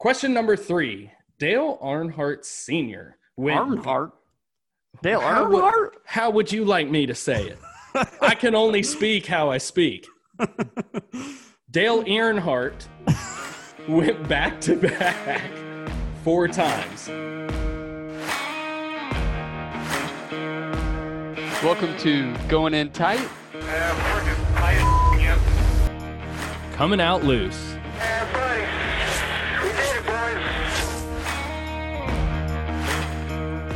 Question number three Dale Earnhardt Sr. went Earnhardt. Dale How would- Earnhardt. How would you like me to say it? I can only speak how I speak. Dale Earnhardt went back to back four times. Welcome to Going In Tight. Coming out loose.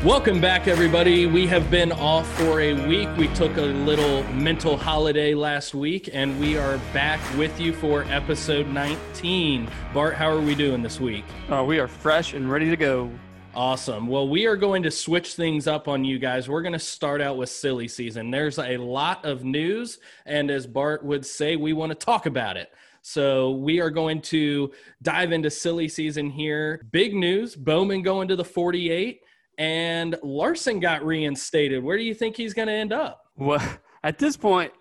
Welcome back, everybody. We have been off for a week. We took a little mental holiday last week, and we are back with you for episode 19. Bart, how are we doing this week? Uh, we are fresh and ready to go. Awesome. Well, we are going to switch things up on you guys. We're going to start out with silly season. There's a lot of news, and as Bart would say, we want to talk about it. So we are going to dive into silly season here. Big news Bowman going to the 48, and Larson got reinstated. Where do you think he's going to end up? Well, at this point,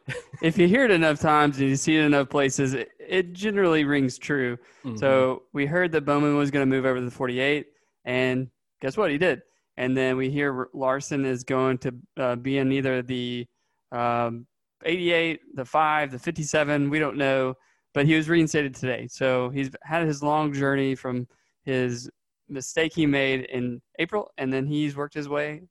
if you hear it enough times and you see it enough places, it, it generally rings true. Mm-hmm. So we heard that Bowman was going to move over to the 48, and guess what? He did. And then we hear Larson is going to uh, be in either the um, 88, the 5, the 57. We don't know, but he was reinstated today. So he's had his long journey from his mistake he made in April, and then he's worked his way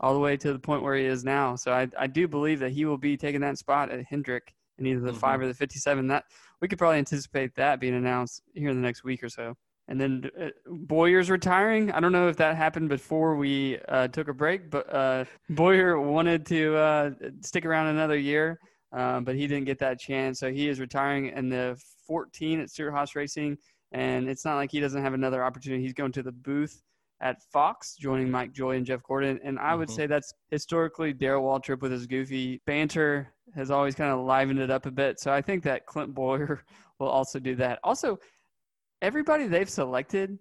all the way to the point where he is now. So I, I do believe that he will be taking that spot at Hendrick in either the Mhm. five or the 57. That we could probably anticipate that being announced here in the next week or so. And then uh, Bowyer's retiring. I don't know if that happened before we uh, took a break, but uh, Bowyer wanted to uh, stick around another year, um, but he didn't get that chance. So he is retiring in the 14 at Stewart-Haas Racing. And it's not like he doesn't have another opportunity. He's going to the booth at Fox, joining Mike Joy and Jeff Gordon. And I would Mhm. say that's historically Darrell Waltrip with his goofy banter has always kind of livened it up a bit. So I think that Clint Bowyer will also do that. Also, everybody they've selected,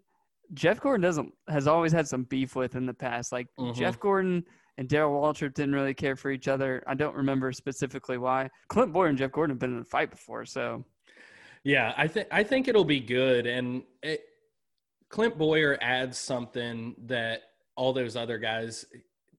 Jeff Gordon doesn't has always had some beef with in the past. Like Mhm. Jeff Gordon and Darrell Waltrip didn't really care for each other. I don't remember specifically why. Clint Bowyer and Jeff Gordon have been in a fight before, so Yeah, I think I think it'll be good, and it, Clint Bowyer adds something that all those other guys.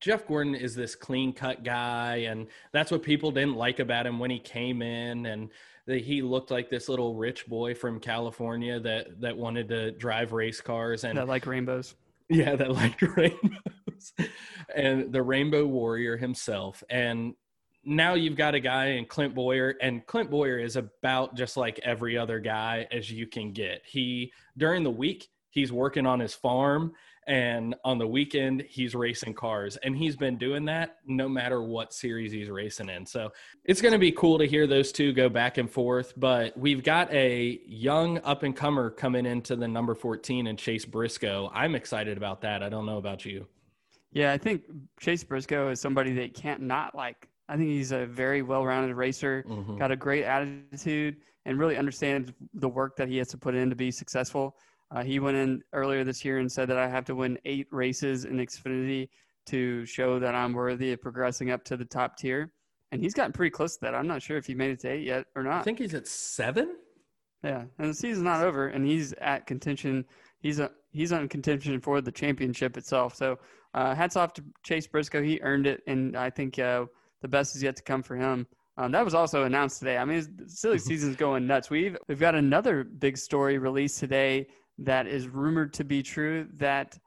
Jeff Gordon is this clean cut guy, and that's what people didn't like about him when he came in, and that he looked like this little rich boy from California that that wanted to drive race cars, and that like rainbows. yeah, that liked rainbows, and the Rainbow Warrior himself. And now you've got a guy in Clint Bowyer, and Clint Bowyer is about just like every other guy as you can get. He during the week he's working on his farm, and on the weekend he's racing cars, and he's been doing that no matter what series he's racing in. So it's going to be cool to hear those two go back and forth. But we've got a young up and comer coming into the number 14 and Chase Briscoe. I'm excited about that. I don't know about you. Yeah, I think Chase Briscoe is somebody that can't not like. I think he's a very well-rounded racer, Mhm. got a great attitude, and really understands the work that he has to put in to be successful. Uh, he went in earlier this year and said that I have to win eight races in Xfinity to show that I'm worthy of progressing up to the top tier. And he's gotten pretty close to that. I'm not sure if he made it to eight yet or not. I think he's at seven. Yeah, and the season's not over, and he's at contention. He's a he's on contention for the championship itself. So, uh, hats off to Chase Briscoe. He earned it, and I think uh, the best is yet to come for him. Um, that was also announced today. I mean, silly season's going nuts. We've we've got another big story released today that is rumored to be true. That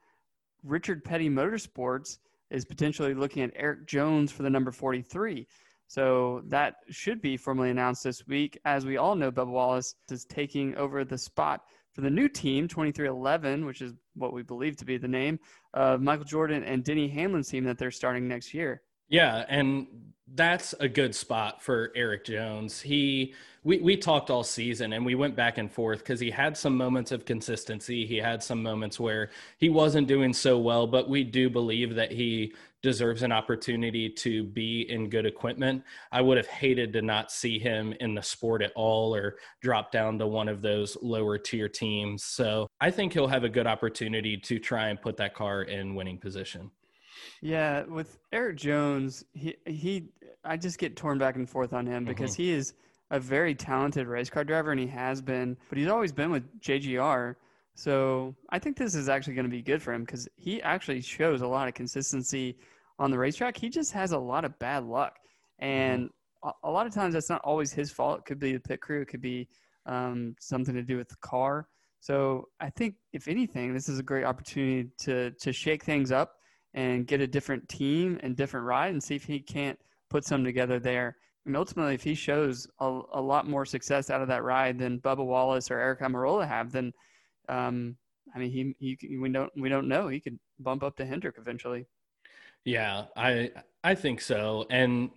Richard Petty Motorsports is potentially looking at Erik Jones for the number 43. So that should be formally announced this week. As we all know, Bubba Wallace is taking over the spot for the new team, 2311, which is what we believe to be the name of Michael Jordan and Denny Hamlin's team that they're starting next year. Yeah, and that's a good spot for Erik Jones. He we we talked all season and we went back and forth because he had some moments of consistency. He had some moments where he wasn't doing so well, but we do believe that he deserves an opportunity to be in good equipment. I would have hated to not see him in the sport at all or drop down to one of those lower tier teams. So I think he'll have a good opportunity to try and put that car in winning position. Yeah, with Erik Jones, he he I just get torn back and forth on him because he is a very talented race car driver and he has been, but he's always been with JGR So I think this is actually going to be good for him because he actually shows a lot of consistency on the racetrack. He just has a lot of bad luck, and mm-hmm. a, a, lot of times that's not always his fault. It could be the pit crew. It could be um, something to do with the car. So I think if anything, this is a great opportunity to to shake things up and get a different team and different ride and see if he can't put some together there. And ultimately, if he shows a, a lot more success out of that ride than Bubba Wallace or Aric Almirola have, then um, I mean, he, he we don't we don't know. He could bump up to Hendrick eventually. Yeah, I I think so. And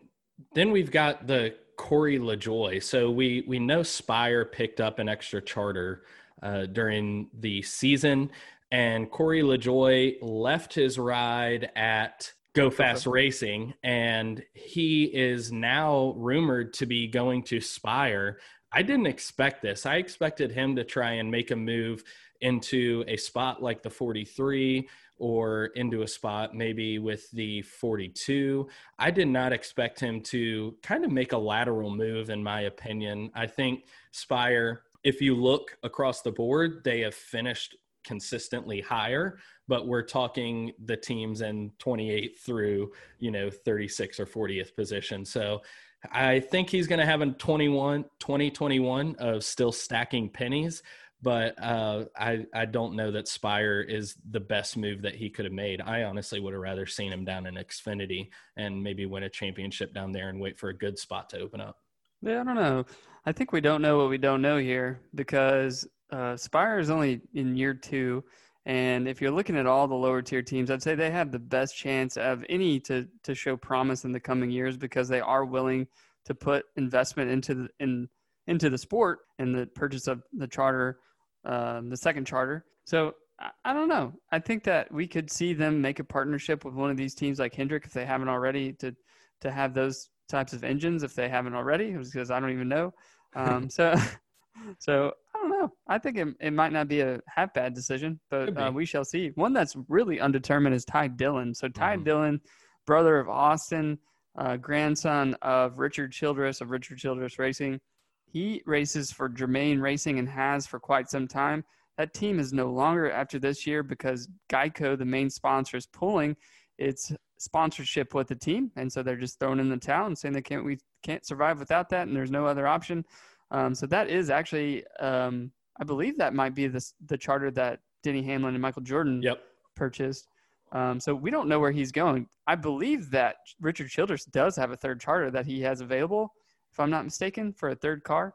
then we've got the Corey LaJoie. So we we know Spire picked up an extra charter uh, during the season, and Corey LaJoie left his ride at Go Fast Racing, and he is now rumored to be going to Spire. I didn't expect this. I expected him to try and make a move into a spot like the 43 or into a spot maybe with the 42. I did not expect him to kind of make a lateral move, in my opinion. I think Spire, if you look across the board, they have finished consistently higher but we're talking the teams in 28 through you know 36 or 40th position so i think he's going to have a 21 2021 of still stacking pennies but uh, I I don't know that Spire is the best move that he could have made. I honestly would have rather seen him down in Xfinity and maybe win a championship down there and wait for a good spot to open up. Yeah, I don't know. I think we don't know what we don't know here because uh, Spire is only in year two, and if you're looking at all the lower tier teams, I'd say they have the best chance of any to to show promise in the coming years because they are willing to put investment into the in into the sport and the purchase of the charter, uh, the second charter. So I, I don't know. I think that we could see them make a partnership with one of these teams like Hendrick if they haven't already to to have those types of engines if they haven't already because I don't even know. Um, so so I don't know. I think it, it might not be a half bad decision, but uh, we shall see. One that's really undetermined is Ty Dillon. So Ty mm-hmm. Dillon, brother of Austin, uh, grandson of Richard Childress of Richard Childress Racing. He races for Germain Racing and has for quite some time. That team is no longer after this year because Geico, the main sponsor, is pulling its sponsorship with the team, and so they're just throwing in the towel and saying they can't we can't survive without that, and there's no other option. Um, so that is actually, um, I believe that might be the the charter that Denny Hamlin and Michael Jordan yep. purchased. Um, so we don't know where he's going. I believe that Richard Childress does have a third charter that he has available, if I'm not mistaken, for a third car.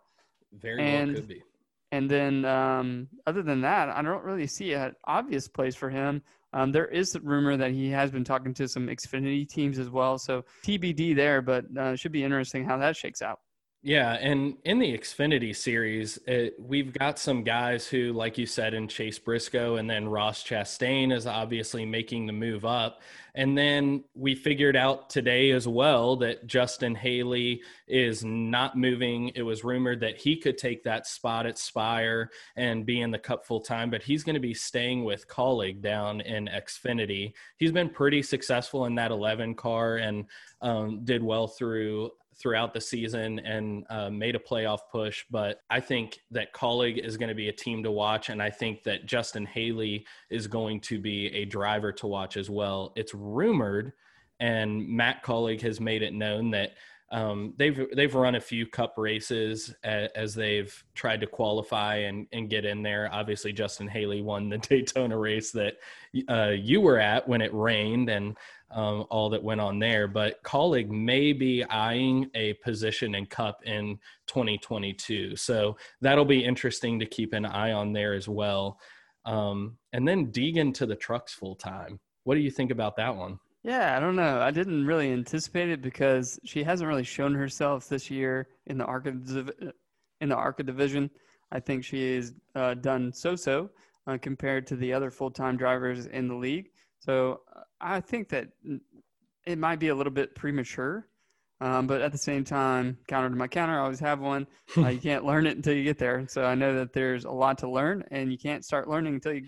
Very and, well could be. And then, um, other than that, I don't really see an obvious place for him. Um, there is a rumor that he has been talking to some Xfinity teams as well, so TBD there. But uh, should be interesting how that shakes out. Yeah, and in the Xfinity series, it, we've got some guys who, like you said, in Chase Briscoe, and then Ross Chastain is obviously making the move up. And then we figured out today as well that Justin Haley is not moving. It was rumored that he could take that spot at Spire and be in the Cup full time, but he's going to be staying with Kaulig down in Xfinity. He's been pretty successful in that 11 car and um, did well through throughout the season and uh, made a playoff push. But I think that Kaulig is going to be a team to watch. And I think that Justin Haley is going to be a driver to watch as well. It's rumored, and Matt Kaulig has made it known that um, they've they've run a few cup races as, as, they've tried to qualify and, and get in there. Obviously, Justin Haley won the Daytona race that uh, you were at when it rained and um, all that went on there. But Kaulig may be eyeing a position in Cup in 2022, so that'll be interesting to keep an eye on there as well. Um, and then Deegan to the trucks full time. What do you think about that one? Yeah, I don't know. I didn't really anticipate it because she hasn't really shown herself this year in the ARCA in the ARCA division. I think she has uh, done so-so uh, compared to the other full-time drivers in the league. So uh, I think that it might be a little bit premature, um, but at the same time, counter to my counter, I always have one. Uh, you can't learn it until you get there. So I know that there's a lot to learn, and you can't start learning until you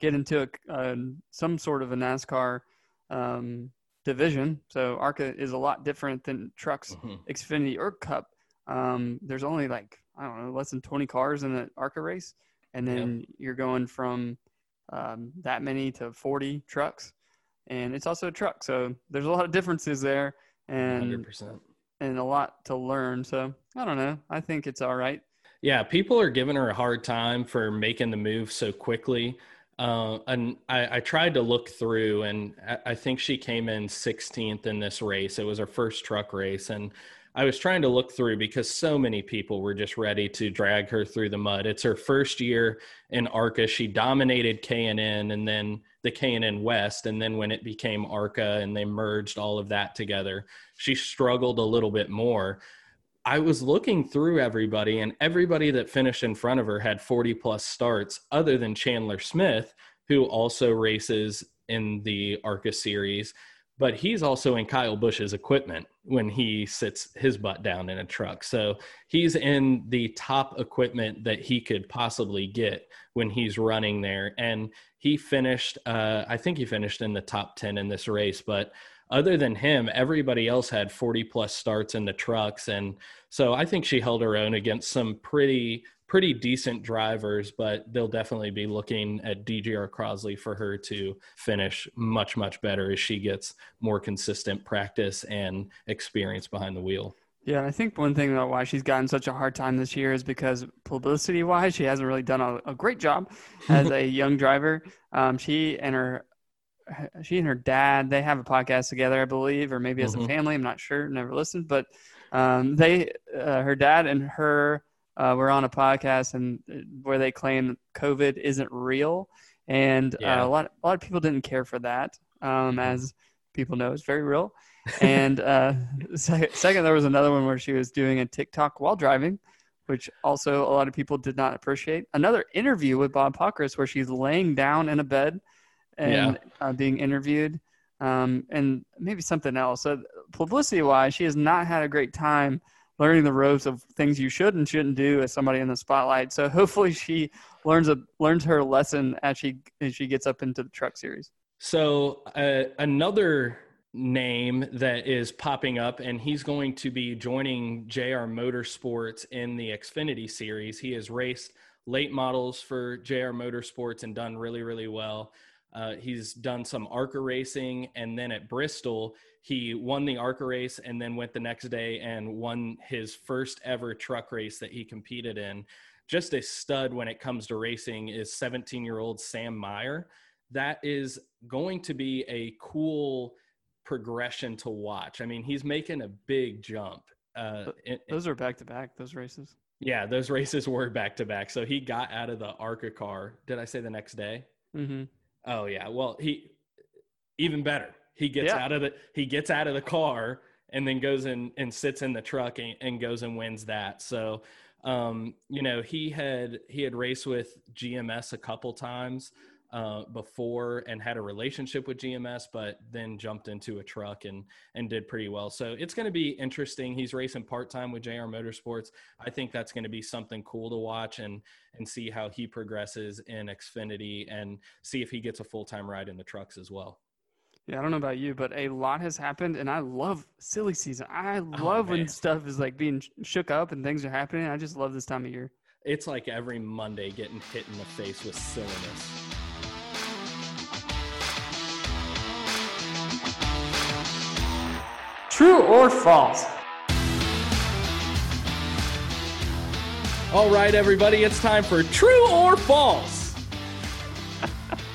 get into a, some sort of a NASCAR – um, division. So ARCA is a lot different than trucks, mm-hmm. Xfinity, or Cup. Um, there's only like I don't know less than 20 cars in the ARCA race, and then you're going from um, that many to 40 trucks, and it's also a truck. So there's a lot of differences there, and 100%. and a lot to learn. So I don't know. I think it's all right. Yeah, people are giving her a hard time for making the move so quickly. Uh, and I, I, tried to look through, and I, I think she came in 16th in this race. It was her first truck race, and I was trying to look through because so many people were just ready to drag her through the mud. It's her first year in ARCA. She dominated K&N and then the K&N West. And then when it became ARCA and they merged all of that together, she struggled a little bit more. I was looking through everybody, and everybody that finished in front of her had 40 plus starts, other than Chandler Smith, who also races in the ARCA series but he's also in Kyle Busch's equipment when he sits his butt down in a truck. So he's in the top equipment that he could possibly get when he's running there. And he finished, uh, I think he finished in the top 10 in this race. But other than him, everybody else had 40 plus starts in the trucks. And so I think she held her own against some pretty pretty decent drivers, but they'll definitely be looking at DGR Crosley for her to finish much, much better as she gets more consistent practice and experience behind the wheel. Yeah, I think one thing about why she's gotten such a hard time this year is because publicity wise, she hasn't really done a, a great job as a young driver. Um, she and her she and her dad they have a podcast together, I believe, or maybe as mm-hmm. a family. I'm not sure. Never listened, but um, they uh, her dad and her uh, were on a podcast and uh, where they claim COVID isn't real, and uh, yeah. uh, a lot a lot of people didn't care for that. Um, mm-hmm. as people know, it's very real. and uh, second, there was another one where she was doing a TikTok while driving, which also a lot of people did not appreciate. Another interview with Bob Pockrass where she's laying down in a bed and yeah. uh, being interviewed, um, and maybe something else. So publicity wise, she has not had a great time learning the ropes of things you should and shouldn't do as somebody in the spotlight. So hopefully she learns a learns her lesson as she as she gets up into the truck series. So uh, another name that is popping up, and he's going to be joining JR Motorsports in the Xfinity series. He has raced late models for JR Motorsports and done really really well. Uh, he's done some ARCA racing, and then at Bristol, he won the ARCA race and then went the next day and won his first ever truck race that he competed in. Just a stud when it comes to racing is 17 year old Sam Mayer. That is going to be a cool progression to watch. I mean, he's making a big jump. Uh, those are back to back, those races. Yeah, those races were back to back. So he got out of the ARCA car. Did I say the next day? Mm-hmm. Oh yeah. Well, he even better. He gets yeah. out of the he gets out of the car and then goes in and sits in the truck and, and goes and wins that. So um, you know, he had he had raced with GMS a couple times uh, before and had a relationship with GMS, but then jumped into a truck and and did pretty well. So it's going to be interesting. He's racing part time with JR Motorsports. I think that's going to be something cool to watch and and see how he progresses in Xfinity and see if he gets a full time ride in the trucks as well. Yeah, I don't know about you, but a lot has happened, and I love silly season. I oh, love oh, when stuff is like being shook up and things are happening. I just love this time of year. It's like every Monday getting hit in the face with silliness. True or false? All right, everybody, it's time for true or false.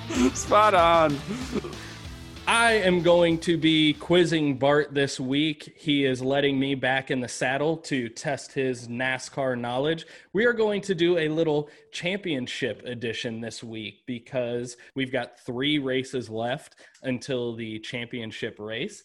Spot on. I am going to be quizzing Bart this week. He is letting me back in the saddle to test his NASCAR knowledge. We are going to do a little championship edition this week because we've got three races left until the championship race.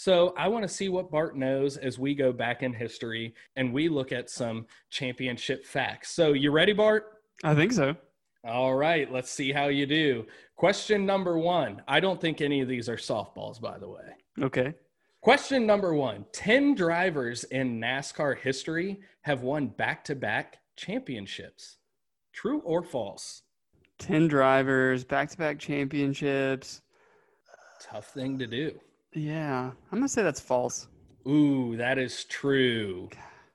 So I want to see what Bart knows as we go back in history and we look at some championship facts. So you ready, Bart? I think so. All right, let's see how you do. Question number one. I don't think any of these are softballs, by the way. Okay. Question number one 10 drivers in NASCAR history have won back to back championships. True or false? 10 drivers, back to back championships. Tough thing to do. Yeah, I'm to say that's false. Ooh, that is true.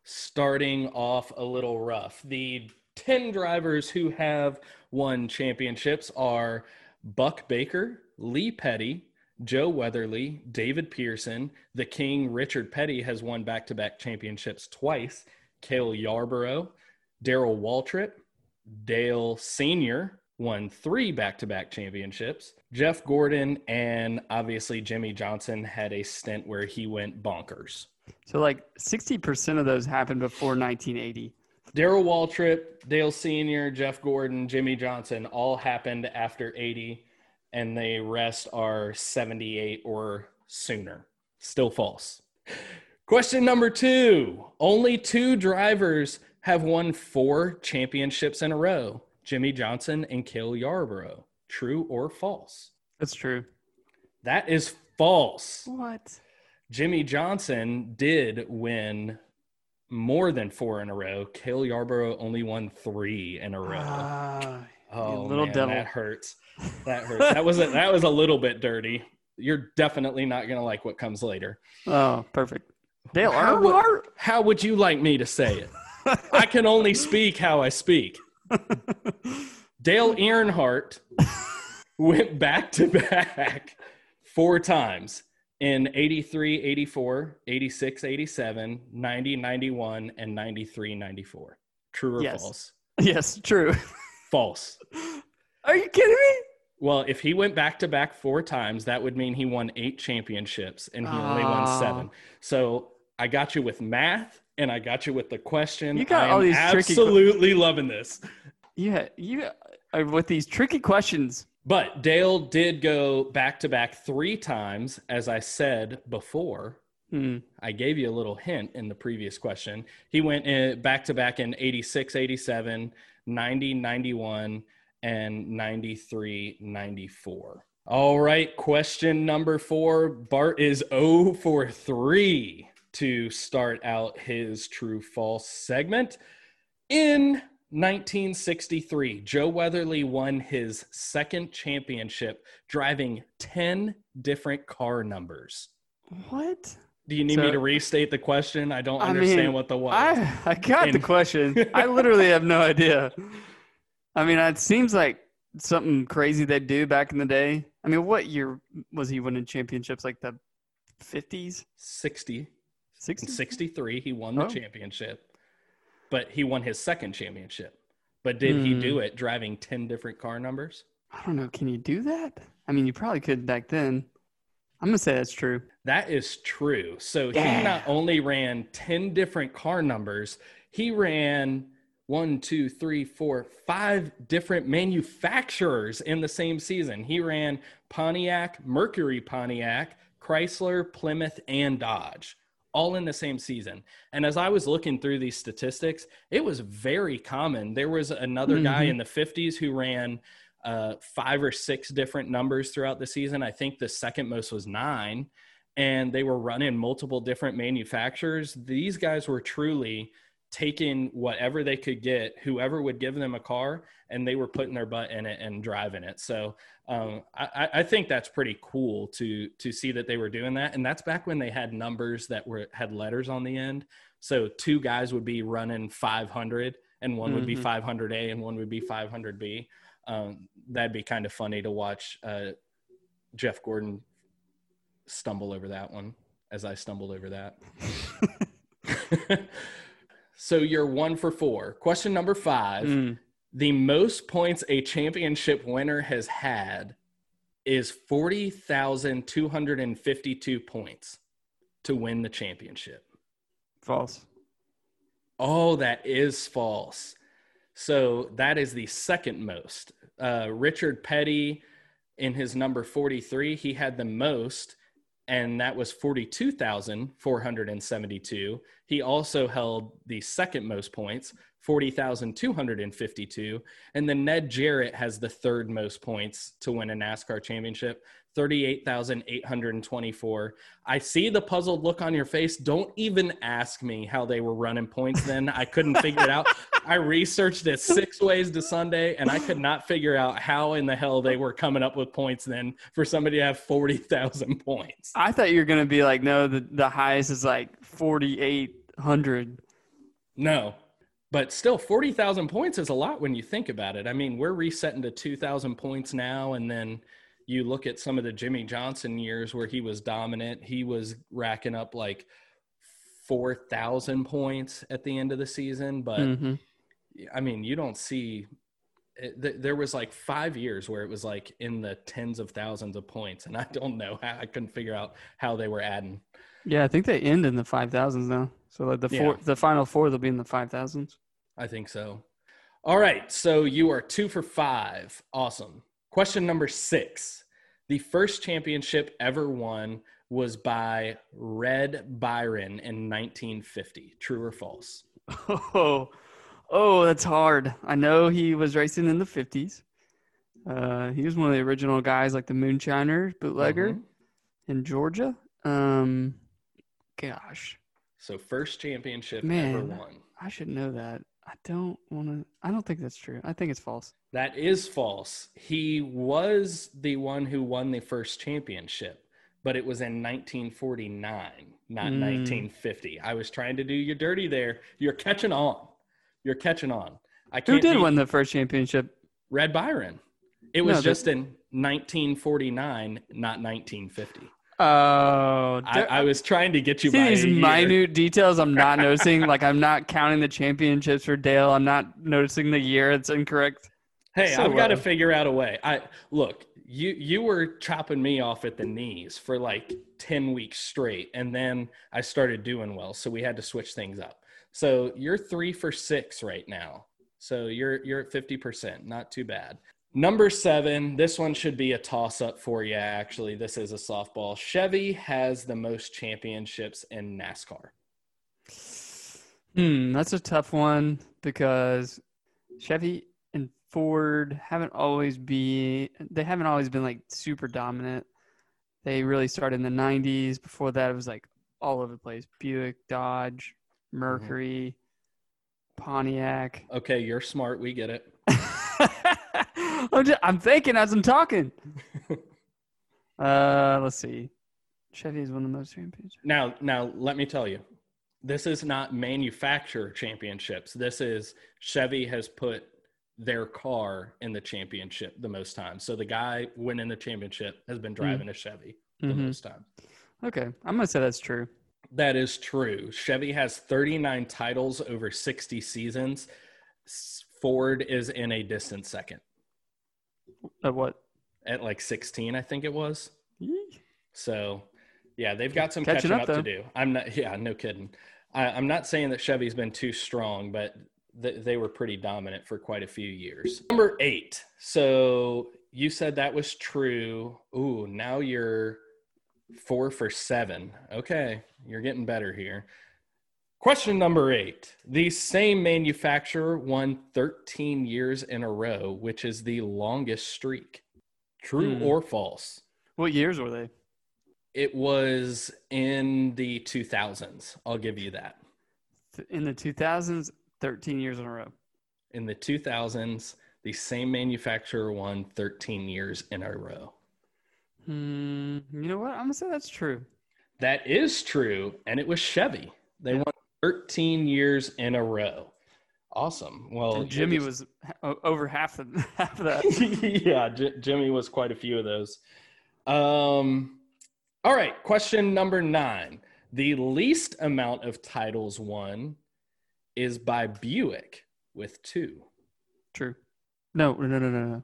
Starting off a little rough. The 10 drivers who have won championships are Buck Baker, Lee Petty, Joe Weatherly, David Pearson, the King Richard Petty has won back to back championships twice, Cale Yarborough, Darrell Waltrip, Dale Sr. won three back to back championships. Jeff Gordon and obviously Jimmie Johnson had a stint where he went bonkers. So like 60% of those happened before 1980. Darrell Waltrip, Dale Sr., Jeff Gordon, Jimmie Johnson all happened after 80, and the rest are 78 or sooner. Still false. Question number two Only two drivers have won four championships in a row Jimmie Johnson and Cale Yarborough. True or false? That's true. That is false. What? Jimmie Johnson did win more than four in a row. Cale Yarborough only won three in a row. Ah, oh, little man, devil. that hurts. That hurts. that was a, that was a little bit dirty. You're definitely not gonna like what comes later. oh, perfect. Dale How would- Earnhardt? How would you like me to say it? I can only speak how I speak. Dale Earnhardt went back to back four times in 83, 84, 86, 87, 90, 91, and 93, 94. True or Yes. false? yes, true. False. Are you kidding me? Well, if he went back to back four times, that would mean he won eight championships and he only won Oh. seven. So I got you with math and I got you with the question. You got I all these tricky absolutely loving this. Yeah, you with these tricky questions. But Dale did go back to back three times, as I said before. Hmm. I gave you a little hint in the previous question. He went back to back in 86, 87, 90, 91, and 93, 94. All right, question number four. Bart is 0 for 3 to start out his true false segment. In 1963, Joe Weatherly won his second championship driving 10 different car numbers. What? Do you need So- me to restate the question? I don't I understand mean, what the what. I I got the question. I literally have no idea. I mean, it seems like something crazy they do back in the day. I mean, what year was he winning championships? Like the fifties, 60 in 63 he won the Oh. championship. But he won his second championship. But did he Hmm. do it driving 10 different car numbers? I don't know. Can you do that? I mean, you probably could back then. I'm gonna say that's true. That is true. So Yeah. he not only ran 10 different car numbers, he ran one, two, three, four, five different manufacturers in the same season. He ran Pontiac, Mercury Pontiac, Chrysler, Plymouth, and Dodge, all in the same season. And as I was looking through these statistics, it was very common. There was another guy Mhm. in the 50s who ran uh, five or six different numbers throughout the season. I think the second most was nine, and they were running multiple different manufacturers. These guys were truly taking whatever they could get, whoever would give them a car, and they were putting their butt in it and driving it. So um, I, I think that's pretty cool to to see that they were doing that, and that's back when they had numbers that were had letters on the end. So two guys would be running 500, and one would be Mhm. 500A, and one would be 500B. Um, that'd be kind of funny to watch uh, Jeff Gordon stumble over that one as I stumbled over that. so you're one for four. Question number five. Mm. The most points a championship winner has had is 40,252 points to win the championship. False. Oh, that is false. So that is the second most. Uh, Richard Petty, in his number 43, he had the most, and that was 42,472. He also held the second most points, 40,252. And then Ned Jarrett has the third most points to win a NASCAR championship, 38,824. I see the puzzled look on your face. Don't even ask me how they were running points then. I couldn't figure it out. I researched it six ways to Sunday, and I could not figure out how in the hell they were coming up with points then for somebody to have 40,000 points. I thought you were gonna be like, no, the the highest is like forty eight hundred. No. but still 40,000 points is a lot when you think about it. I mean, we're resetting to 2,000 points now and then you look at some of the Jimmie Johnson years where he was dominant, he was racking up like 4,000 points at the end of the season, but mm-hmm. I mean, you don't see it, there was like five years where it was like in the tens of thousands of points, and I don't know how I couldn't figure out how they were adding. Yeah, I think they end in the five thousands now. So like the four, yeah. the final four, they'll be in the five thousands. I think so. All right, so you are two for five. Awesome. Question number six: The first championship ever won was by Red Byron in 1950. True or false? Oh, oh, that's hard. I know he was racing in the 50s. Uh, he was one of the original guys, like the Moonshiner bootlegger mm-hmm. in Georgia. Um, gosh. So first championship Man, ever won. I should know that. I don't want to. I don't think that's true. I think it's false. That is false. He was the one who won the first championship, but it was in 1949, not mm. 1950. I was trying to do you dirty there. You're catching on. You're catching on. I can't. Who did be, win the first championship? Red Byron. It was no, just in 1949, not 1950. Oh, I, I, was trying to get you. See these minute details I'm not noticing. like I'm not counting the championships for Dale. I'm not noticing the year. It's incorrect. Hey, so I've got to figure out a way. I look. You you were chopping me off at the knees for like ten weeks straight, and then I started doing well, so we had to switch things up. So you're three for six right now. So you're you're at fifty percent. Not too bad. Number seven, this one should be a toss up for you, actually. This is a softball. Chevy has the most championships in NASCAR. Hmm, that's a tough one because Chevy and Ford haven't always be they haven't always been like super dominant. They really started in the 90s. Before that, it was like all over the place Buick, Dodge, Mercury, mm-hmm. Pontiac. Okay, you're smart. We get it. I'm, just, I'm thinking as I'm talking. uh, let's see. Chevy is one of the most championships. Now, now let me tell you, this is not manufacturer championships. This is Chevy has put their car in the championship the most times. So the guy winning the championship has been driving mm. a Chevy the mm-hmm. most time. Okay, I'm gonna say that's true. That is true. Chevy has 39 titles over 60 seasons. Ford is in a distant second. At what? At like 16, I think it was. So, yeah, they've got some catching, catching up, up to do. I'm not, yeah, no kidding. I, am not saying that Chevy's been too strong, but th- they were pretty dominant for quite a few years. Number eight. So you said that was true. Ooh, now you're four for seven. Okay, you're getting better here. Question number eight. The same manufacturer won 13 years in a row, which is the longest streak. True hmm. or false? What years were they? It was in the 2000s. I'll give you that. In the 2000s, 13 years in a row. In the 2000s, the same manufacturer won 13 years in a row. Hmm, you know what? I'm going to say that's true. That is true. And it was Chevy. They yeah. won 13 years in a row. Awesome. Well, and Jimmie was over half of half of that. yeah, J- Jimmie was quite a few of those. Um, all right, question number nine. The least amount of titles won is by Buick with two. True. No, no, no, no, no.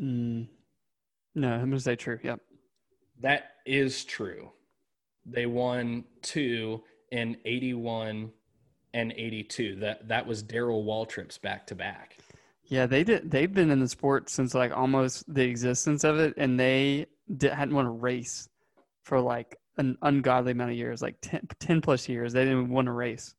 Mm, no, I'm gonna say true. Yep. That is true. They won two in 81 and 82. That that was Darrell Waltrip's back to back. Yeah, they did. They've been in the sport since like almost the existence of it, and they did, hadn't won a race for like an ungodly amount of years, like 10, 10 plus years. They didn't win a race.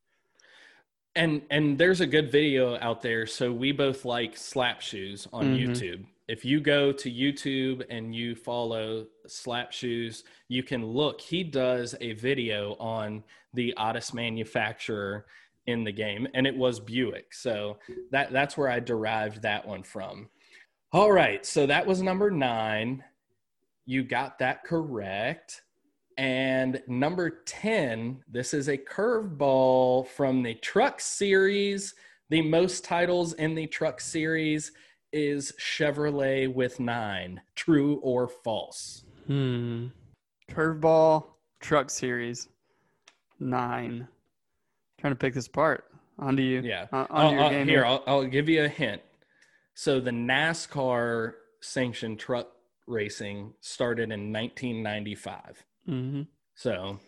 And and there's a good video out there. So we both like slap shoes on mm-hmm. YouTube if you go to YouTube and you follow Slap Shoes, you can look. He does a video on the oddest manufacturer in the game, and it was Buick. So that that's where I derived that one from. All right, so that was number nine. You got that correct. And number 10, this is a curveball from the Truck Series. The most titles in the Truck Series is Chevrolet with nine. True or false? Hmm. Curveball Truck Series nine. Trying to pick this apart. Onto you. Yeah. Uh, I'll- your I'll- game here, I'll, I'll give you a hint. So the NASCAR sanctioned truck racing started in 1995. hmm So,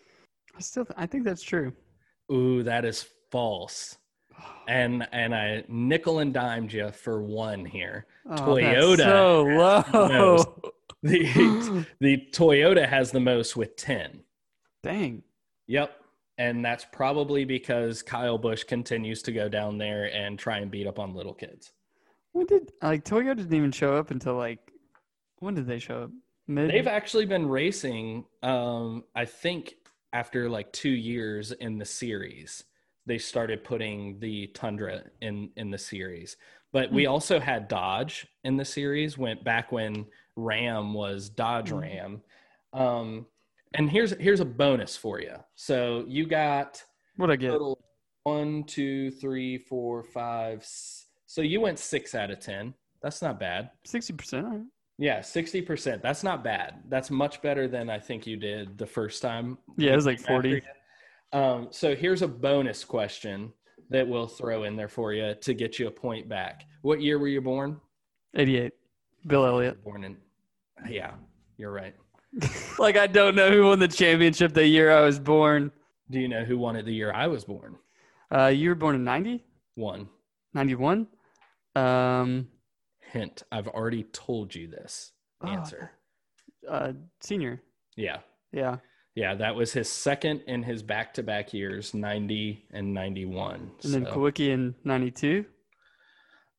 I still, I think that's true. ooh, that is false. And and I nickel and dimed you for one here. Oh, Toyota so low. The the Toyota has the most with 10. Dang. Yep. And that's probably because Kyle Busch continues to go down there and try and beat up on little kids. When did like Toyota didn't even show up until like when did they show up? Mid. They've actually been racing, um, I think, after like two years in the series. They started putting the Tundra in in the series, but we also had Dodge in the series. Went back when Ram was Dodge Mhm. Ram, um, and here's here's a bonus for you. So you got what I get? one, two, three, four, five. So you went six out of ten. That's not bad. Sixty percent. Yeah, sixty percent. That's not bad. That's much better than I think you did the first time. Yeah, it was like forty. you- Um, so here's a bonus question that we'll throw in there for you to get you a point back. What year were you born? Eighty-eight. Bill Elliott. Born in. Yeah, you're right. like I don't know who won the championship the year I was born. Do you know who won it the year I was born? Uh, you were born in 90? One 91? Um, hint. I've already told you this Oh, answer. uh, senior. Yeah. Yeah. Yeah, that was his second in his back-to-back years, 90 and 91. And then So- Kulwicki in 92.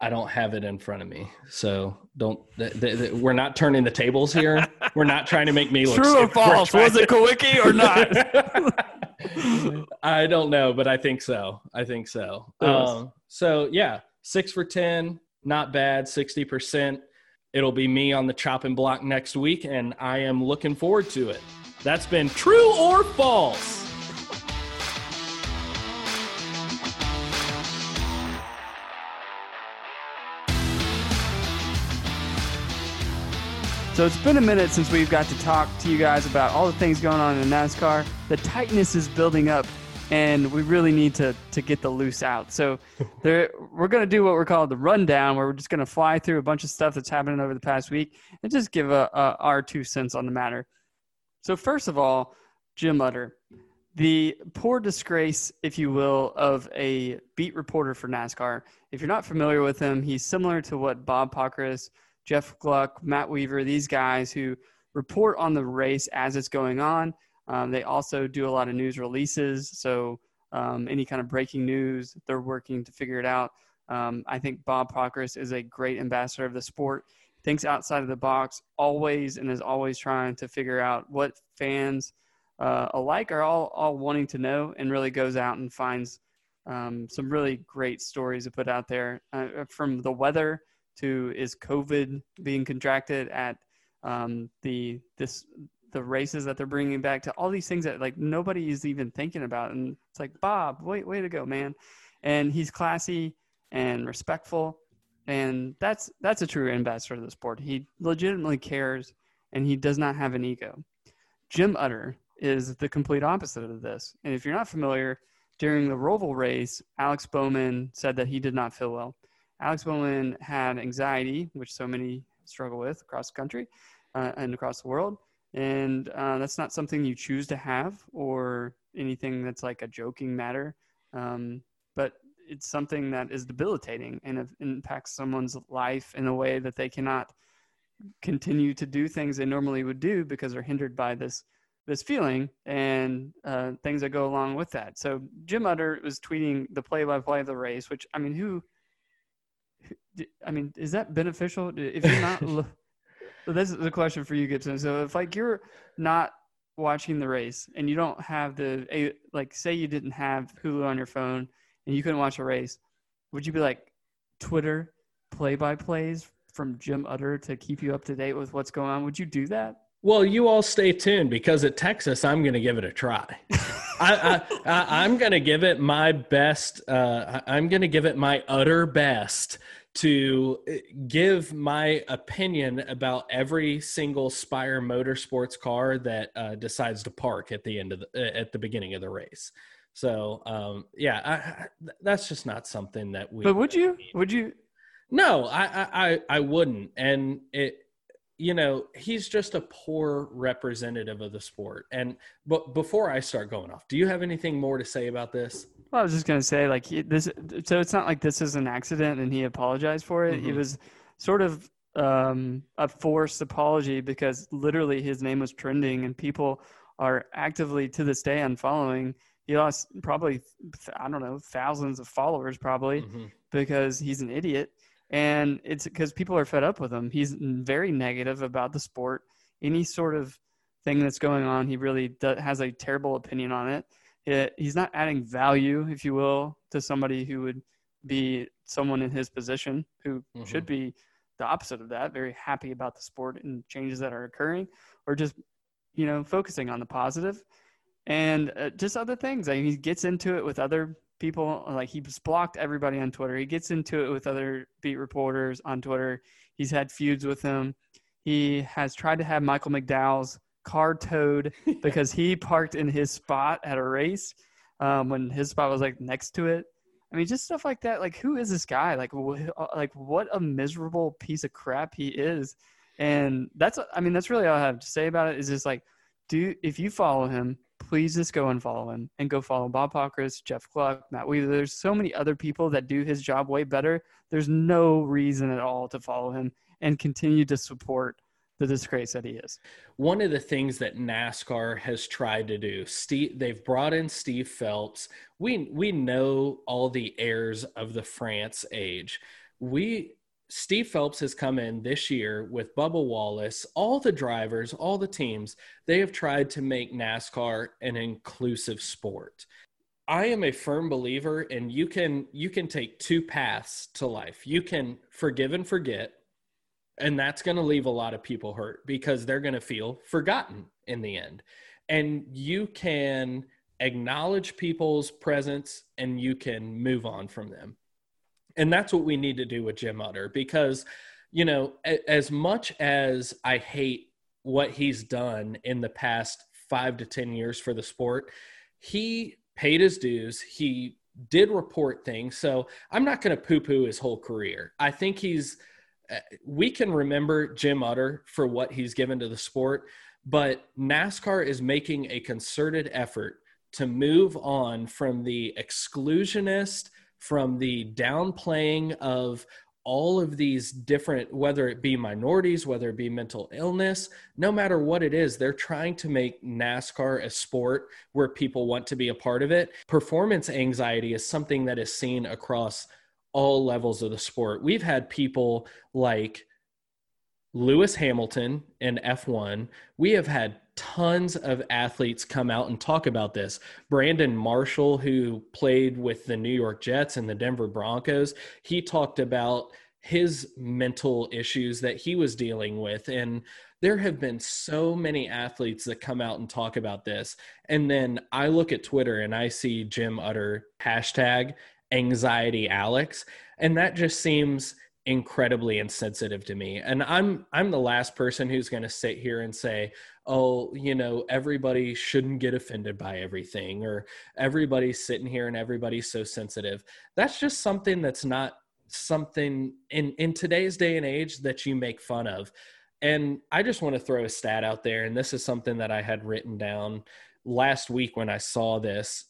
I don't have it in front of me, so don't. Th- th- th- we're not turning the tables here. We're not trying to make me look. True or false? Was it trying Kulwicki or not? I don't know, but I think so. I think so. Um, so yeah, six for ten, not bad. Sixty percent. It'll be me on the chopping block next week, and I am looking forward to it. That's been true or false. So it's been a minute since we've got to talk to you guys about all the things going on in NASCAR. The tightness is building up, and we really need to to get the loose out. So there, we're going to do what we're called the rundown, where we're just going to fly through a bunch of stuff that's happening over the past week and just give a, a our two cents on the matter. So first of all, Jim Utter, the poor disgrace, if you will, of a beat reporter for NASCAR. If you're not familiar with him, he's similar to what Bob Pockrass Jeff Gluck, Matt Weaver, these guys who report on the race as it's going on. Um, they also do a lot of news releases. So um, any kind of breaking news, they're working to figure it out. Um, I think Bob Pockrass is a great ambassador of the sport. Thinks outside of the box always and is always trying to figure out what fans uh, alike are all, all wanting to know and really goes out and finds um, some really great stories to put out there uh, from the weather to is COVID being contracted at um, the this the races that they're bringing back to all these things that like nobody is even thinking about. And it's like Bob wait way to go man. And he's classy and respectful and that's that's a true ambassador of the sport he legitimately cares and he does not have an ego Jim Utter is the complete opposite of this and if you're not familiar during the Roval race Alex Bowman said that he did not feel well Alex Bowman had anxiety, which so many struggle with across the country uh, and across the world. And uh, that's not something you choose to have or anything that's like a joking matter. Um, but it's something that is debilitating and it impacts someone's life in a way that they cannot continue to do things they normally would do because they're hindered by this this feeling and uh, things that go along with that. So Jim Utter was tweeting the play-by-play of the race, which I mean, who I mean, is that beneficial? If you're not, this is a question for you, Gibson. So if like you're not watching the race and you don't have the like, say you didn't have Hulu on your phone and you couldn't watch a race, would you be like Twitter play by plays from Jim Utter to keep you up to date with what's going on? Would you do that? Well, you all stay tuned because at Texas, I'm going to give it a try. I, I, am going to give it my best. Uh, I'm going to give it my utter best to uh, give my opinion about every single Spire Motorsports car that uh, decides to park at the end of the uh, at the beginning of the race. So um, yeah, I, that's just not something that we. But would you? Would you? No, I I I wouldn't, and it you know he's just a poor representative of the sport and but before i start going off do you have anything more to say about this well i was just going to say like he, this so it's not like this is an accident and he apologized for it mm-hmm. it was sort of um, a forced apology because literally his name was trending and people are actively to this day unfollowing he lost probably i don't know thousands of followers probably mm-hmm. because he's an idiot and it's because people are fed up with him. He's very negative about the sport. Any sort of thing that's going on, he really does, has a terrible opinion on it. it. He's not adding value, if you will, to somebody who would be someone in his position who mm-hmm. should be the opposite of that, very happy about the sport and changes that are occurring, or just you know focusing on the positive and uh, just other things. I mean, he gets into it with other people like he's blocked everybody on Twitter. He gets into it with other beat reporters on Twitter. He's had feuds with them. He has tried to have Michael McDowell's car towed because he parked in his spot at a race um, when his spot was like next to it. I mean, just stuff like that. Like, who is this guy? Like, wh- uh, like what a miserable piece of crap he is. And that's, I mean, that's really all I have to say about it. Is just like, do if you follow him, please just go and follow him and go follow Bob Pockrass, Jeff Gluck, Matt Weaver. There's so many other people that do his job way better. There's no reason at all to follow him and continue to support the disgrace that he is. One of the things that NASCAR has tried to do, Steve, they've brought in Steve Phelps. We we know all the heirs of the France age. We Steve Phelps has come in this year with Bubba Wallace, all the drivers, all the teams, they have tried to make NASCAR an inclusive sport. I am a firm believer and you can you can take two paths to life. You can forgive and forget, and that's going to leave a lot of people hurt because they're going to feel forgotten in the end. And you can acknowledge people's presence and you can move on from them and that's what we need to do with Jim Utter because, you know, as much as I hate what he's done in the past five to 10 years for the sport, he paid his dues. He did report things. So I'm not going to poo poo his whole career. I think he's, uh, we can remember Jim Utter for what he's given to the sport, but NASCAR is making a concerted effort to move on from the exclusionist from the downplaying of all of these different, whether it be minorities, whether it be mental illness, no matter what it is, they're trying to make NASCAR a sport where people want to be a part of it. Performance anxiety is something that is seen across all levels of the sport. We've had people like Lewis Hamilton in F1. We have had tons of athletes come out and talk about this. Brandon Marshall, who played with the New York Jets and the Denver Broncos, he talked about his mental issues that he was dealing with. And there have been so many athletes that come out and talk about this. And then I look at Twitter and I see Jim Utter hashtag anxiety Alex. And that just seems incredibly insensitive to me and i'm i'm the last person who's going to sit here and say oh you know everybody shouldn't get offended by everything or everybody's sitting here and everybody's so sensitive. That's just something that's not something in in today's day and age that you make fun of. And i just want to throw a stat out there and this is something that i had written down last week when i saw this.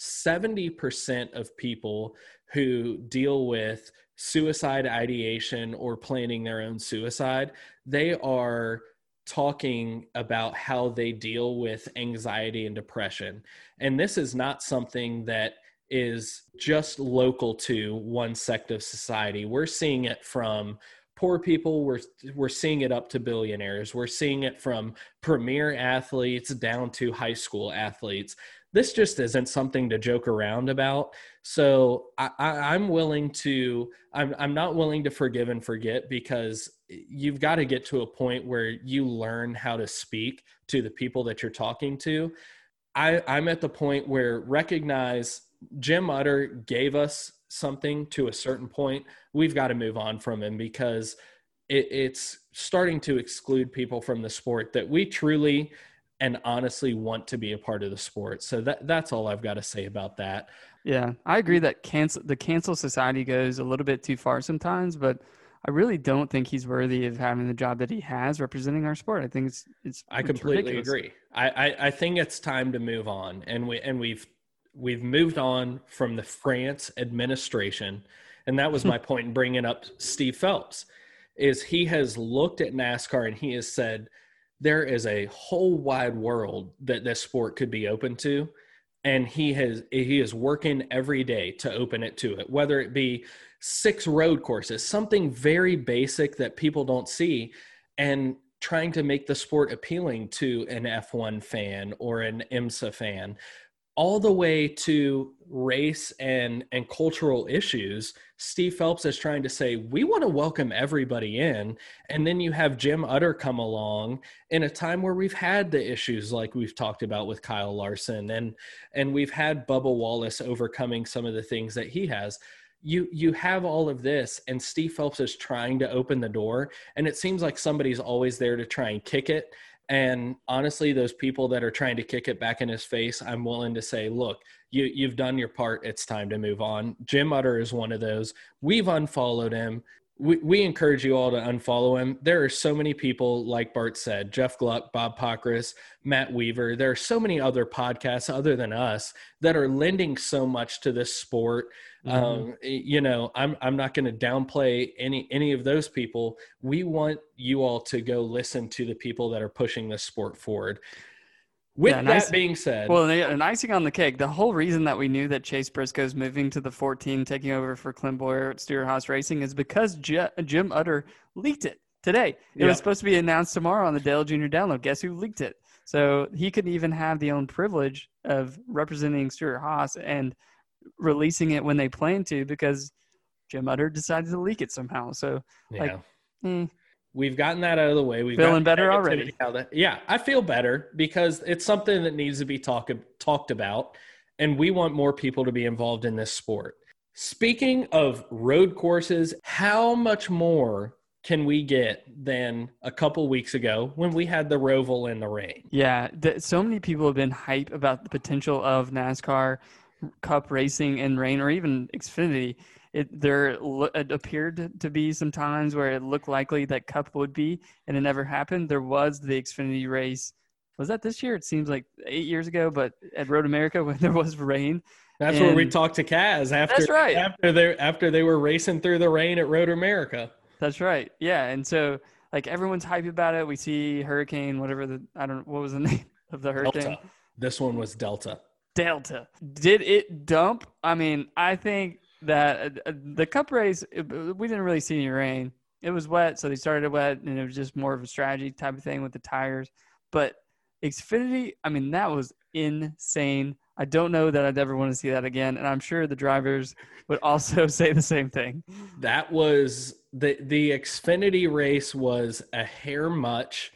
70% of people who deal with suicide ideation or planning their own suicide, they are talking about how they deal with anxiety and depression. And this is not something that is just local to one sect of society. We're seeing it from poor people we're we're seeing it up to billionaires we're seeing it from premier athletes down to high school athletes this just isn't something to joke around about. So I, I, am willing to, I'm, I'm not willing to forgive and forget because you've got to get to a point where you learn how to speak to the people that you're talking to. I, I'm at the point where recognize Jim Utter gave us something to a certain point. We've got to move on from him because it, it's starting to exclude people from the sport that we truly and honestly want to be a part of the sport. So that that's all I've got to say about that. Yeah, I agree that cancel the cancel society goes a little bit too far sometimes, but I really don't think he's worthy of having the job that he has representing our sport. I think it's it's. I completely ridiculous. agree. I, I I think it's time to move on, and we and we've we've moved on from the France administration, and that was my point in bringing up Steve Phelps. Is he has looked at NASCAR and he has said there is a whole wide world that this sport could be open to and he has he is working every day to open it to it whether it be six road courses something very basic that people don't see and trying to make the sport appealing to an F1 fan or an IMSA fan all the way to race and and cultural issues steve phelps is trying to say we want to welcome everybody in. And then you have jim utter come along in a time where we've had the issues like we've talked about with kyle larson and and we've had bubba wallace overcoming some of the things that he has. You you have all of this and steve phelps is trying to open the door and it seems like somebody's always there to try and kick it and honestly, those people that are trying to kick it back in his face, I'm willing to say, look, you, you've done your part. It's time to move on. Jim Utter is one of those. We've unfollowed him we, we encourage you all to unfollow him. There are so many people, like Bart said, Jeff Gluck, Bob Pockrass, Matt Weaver. There are so many other podcasts other than us that are lending so much to this sport. Mm-hmm. Um, you know, I'm I'm not going to downplay any any of those people. We want you all to go listen to the people that are pushing this sport forward. With yeah, that being said, well, an icing on the cake. The whole reason that we knew that Chase Briscoe is moving to the 14, taking over for Clint Bowyer at Stewart-Haas Racing, is because J- Jim Utter leaked it today. It yeah. was supposed to be announced tomorrow on the Dale Jr. download. Guess who leaked it? So he couldn't even have the own privilege of representing Stewart-Haas and releasing it when they plan to because Jim Utter decided to leak it somehow. So, yeah. like, eh, We've gotten that out of the way. We've feeling better already. That, yeah, I feel better because it's something that needs to be talk, talked about, and we want more people to be involved in this sport. Speaking of road courses, how much more can we get than a couple weeks ago when we had the Roval in the rain? Yeah, the, so many people have been hype about the potential of NASCAR Cup racing in rain or even Xfinity it there it appeared to be some times where it looked likely that Cup would be, and it never happened. There was the Xfinity race. Was that this year? It seems like eight years ago, but at Road America when there was rain. That's and, where we talked to Kaz after. That's right. After they after they were racing through the rain at Road America. That's right. Yeah, and so like everyone's hype about it. We see Hurricane, whatever the I don't what was the name of the hurricane. Delta. This one was Delta. Delta. Did it dump? I mean, I think that uh, the cup race we didn't really see any rain. It was wet so they started wet and it was just more of a strategy type of thing with the tires. But xfinity i mean that was insane. I don't know that i'd ever want to see that again and i'm sure the drivers would also say the same thing. That was the the xfinity race was a hair much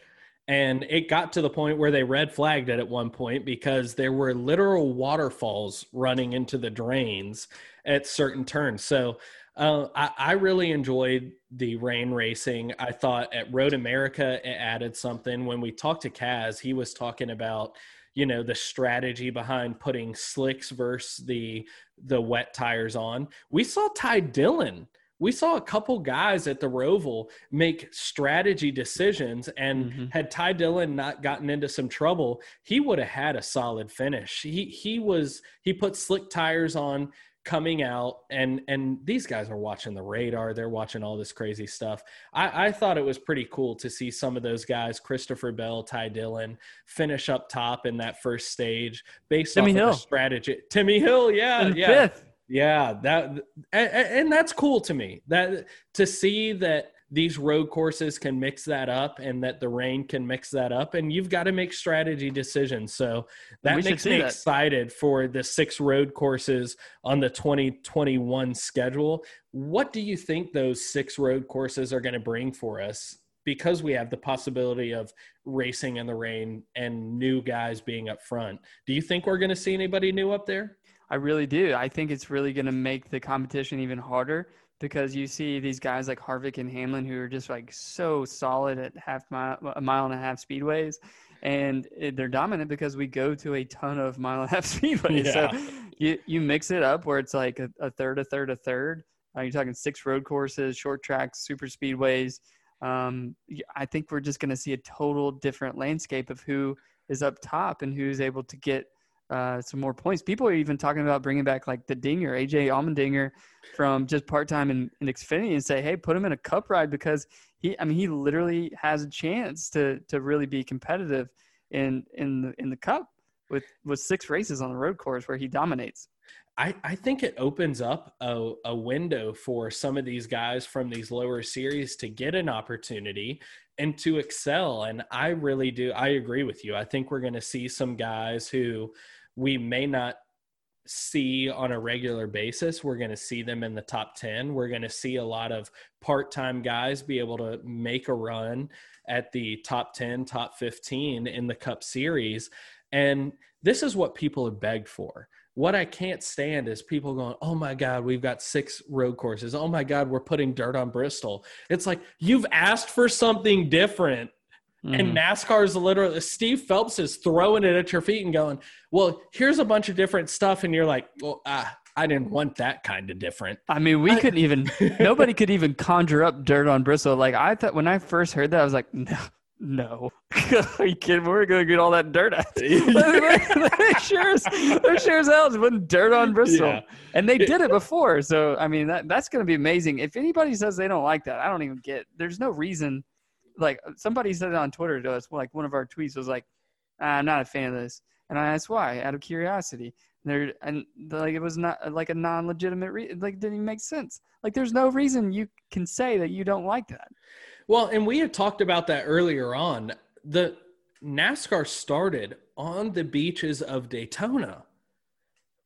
and it got to the point where they red flagged it at one point because there were literal waterfalls running into the drains at certain turns. So uh, I, I, really enjoyed the rain racing. I thought at Road America it added something. When we talked to Kaz, he was talking about you know the strategy behind putting slicks versus the the wet tires on. We saw Ty Dillon we saw a couple guys at the Roval make strategy decisions, and mm-hmm. had Ty Dillon not gotten into some trouble, he would have had a solid finish. He he was he put slick tires on coming out and and these guys are watching the radar they're watching all this crazy stuff i i thought it was pretty cool to see some of those guys christopher bell ty dillon finish up top in that first stage based timmy off hill. of strategy timmy hill yeah yeah fifth. Yeah, that and, and, that's cool to me. That to see that these road courses can mix that up and that the rain can mix that up and you've got to make strategy decisions. So that makes me that. excited for the six road courses on the 2021 schedule. What do you think those six road courses are going to bring for us? Because we have the possibility of racing in the rain and new guys being up front. Do you think we're going to see anybody new up there? I really do. I think it's really going to make the competition even harder because you see these guys like Harvick and Hamlin who are just like so solid at half mile, a mile and a half speedways, and they're dominant because we go to a ton of mile and a half speedways. Yeah. So you you mix it up where it's like a, a third, a third, a third. Uh, you're talking six road courses, short tracks, super speedways. Um, I think we're just going to see a total different landscape of who is up top and who's able to get uh, some more points. People are even talking about bringing back like the Dinger, AJ Allmendinger, from just part time in, in Xfinity, and say, hey, put him in a Cup ride because he, I mean, he literally has a chance to to really be competitive in in the in the Cup with with six races on the road course where he dominates. I, I think it opens up a, a window for some of these guys from these lower series to get an opportunity and to excel. And I really do. I agree with you. I think we're going to see some guys who we may not see on a regular basis. We're going to see them in the top 10. We're going to see a lot of part time guys be able to make a run at the top 10, top 15 in the Cup Series. And this is what people have begged for. What I can't stand is people going, "Oh my God, we've got six road courses. Oh my God, we're putting dirt on Bristol." It's like you've asked for something different Mm. And is literally Steve Phelps is throwing it at your feet and going, "Well, here's a bunch of different stuff," and you're like, "Well, ah, I didn't want that kind of different." I mean, we I, couldn't even nobody could even conjure up dirt on Bristol. Like I thought when I first heard that, I was like, "No, no, are you kidding? We're gonna get all that dirt out." they sure as they sure as hell putting dirt on Bristol, yeah. and they did it before. So I mean, that that's gonna be amazing. If anybody says they don't like that, I don't even get. There's no reason like somebody said it on Twitter to us. Like one of our tweets was like, ah, "I'm not a fan of this," and I asked why, out of curiosity. And there and like it was not like a non-legitimate reason. Like didn't even make sense. Like there's no reason you can say that you don't like that. Well, and we had talked about that earlier on. The NASCAR started on the beaches of Daytona.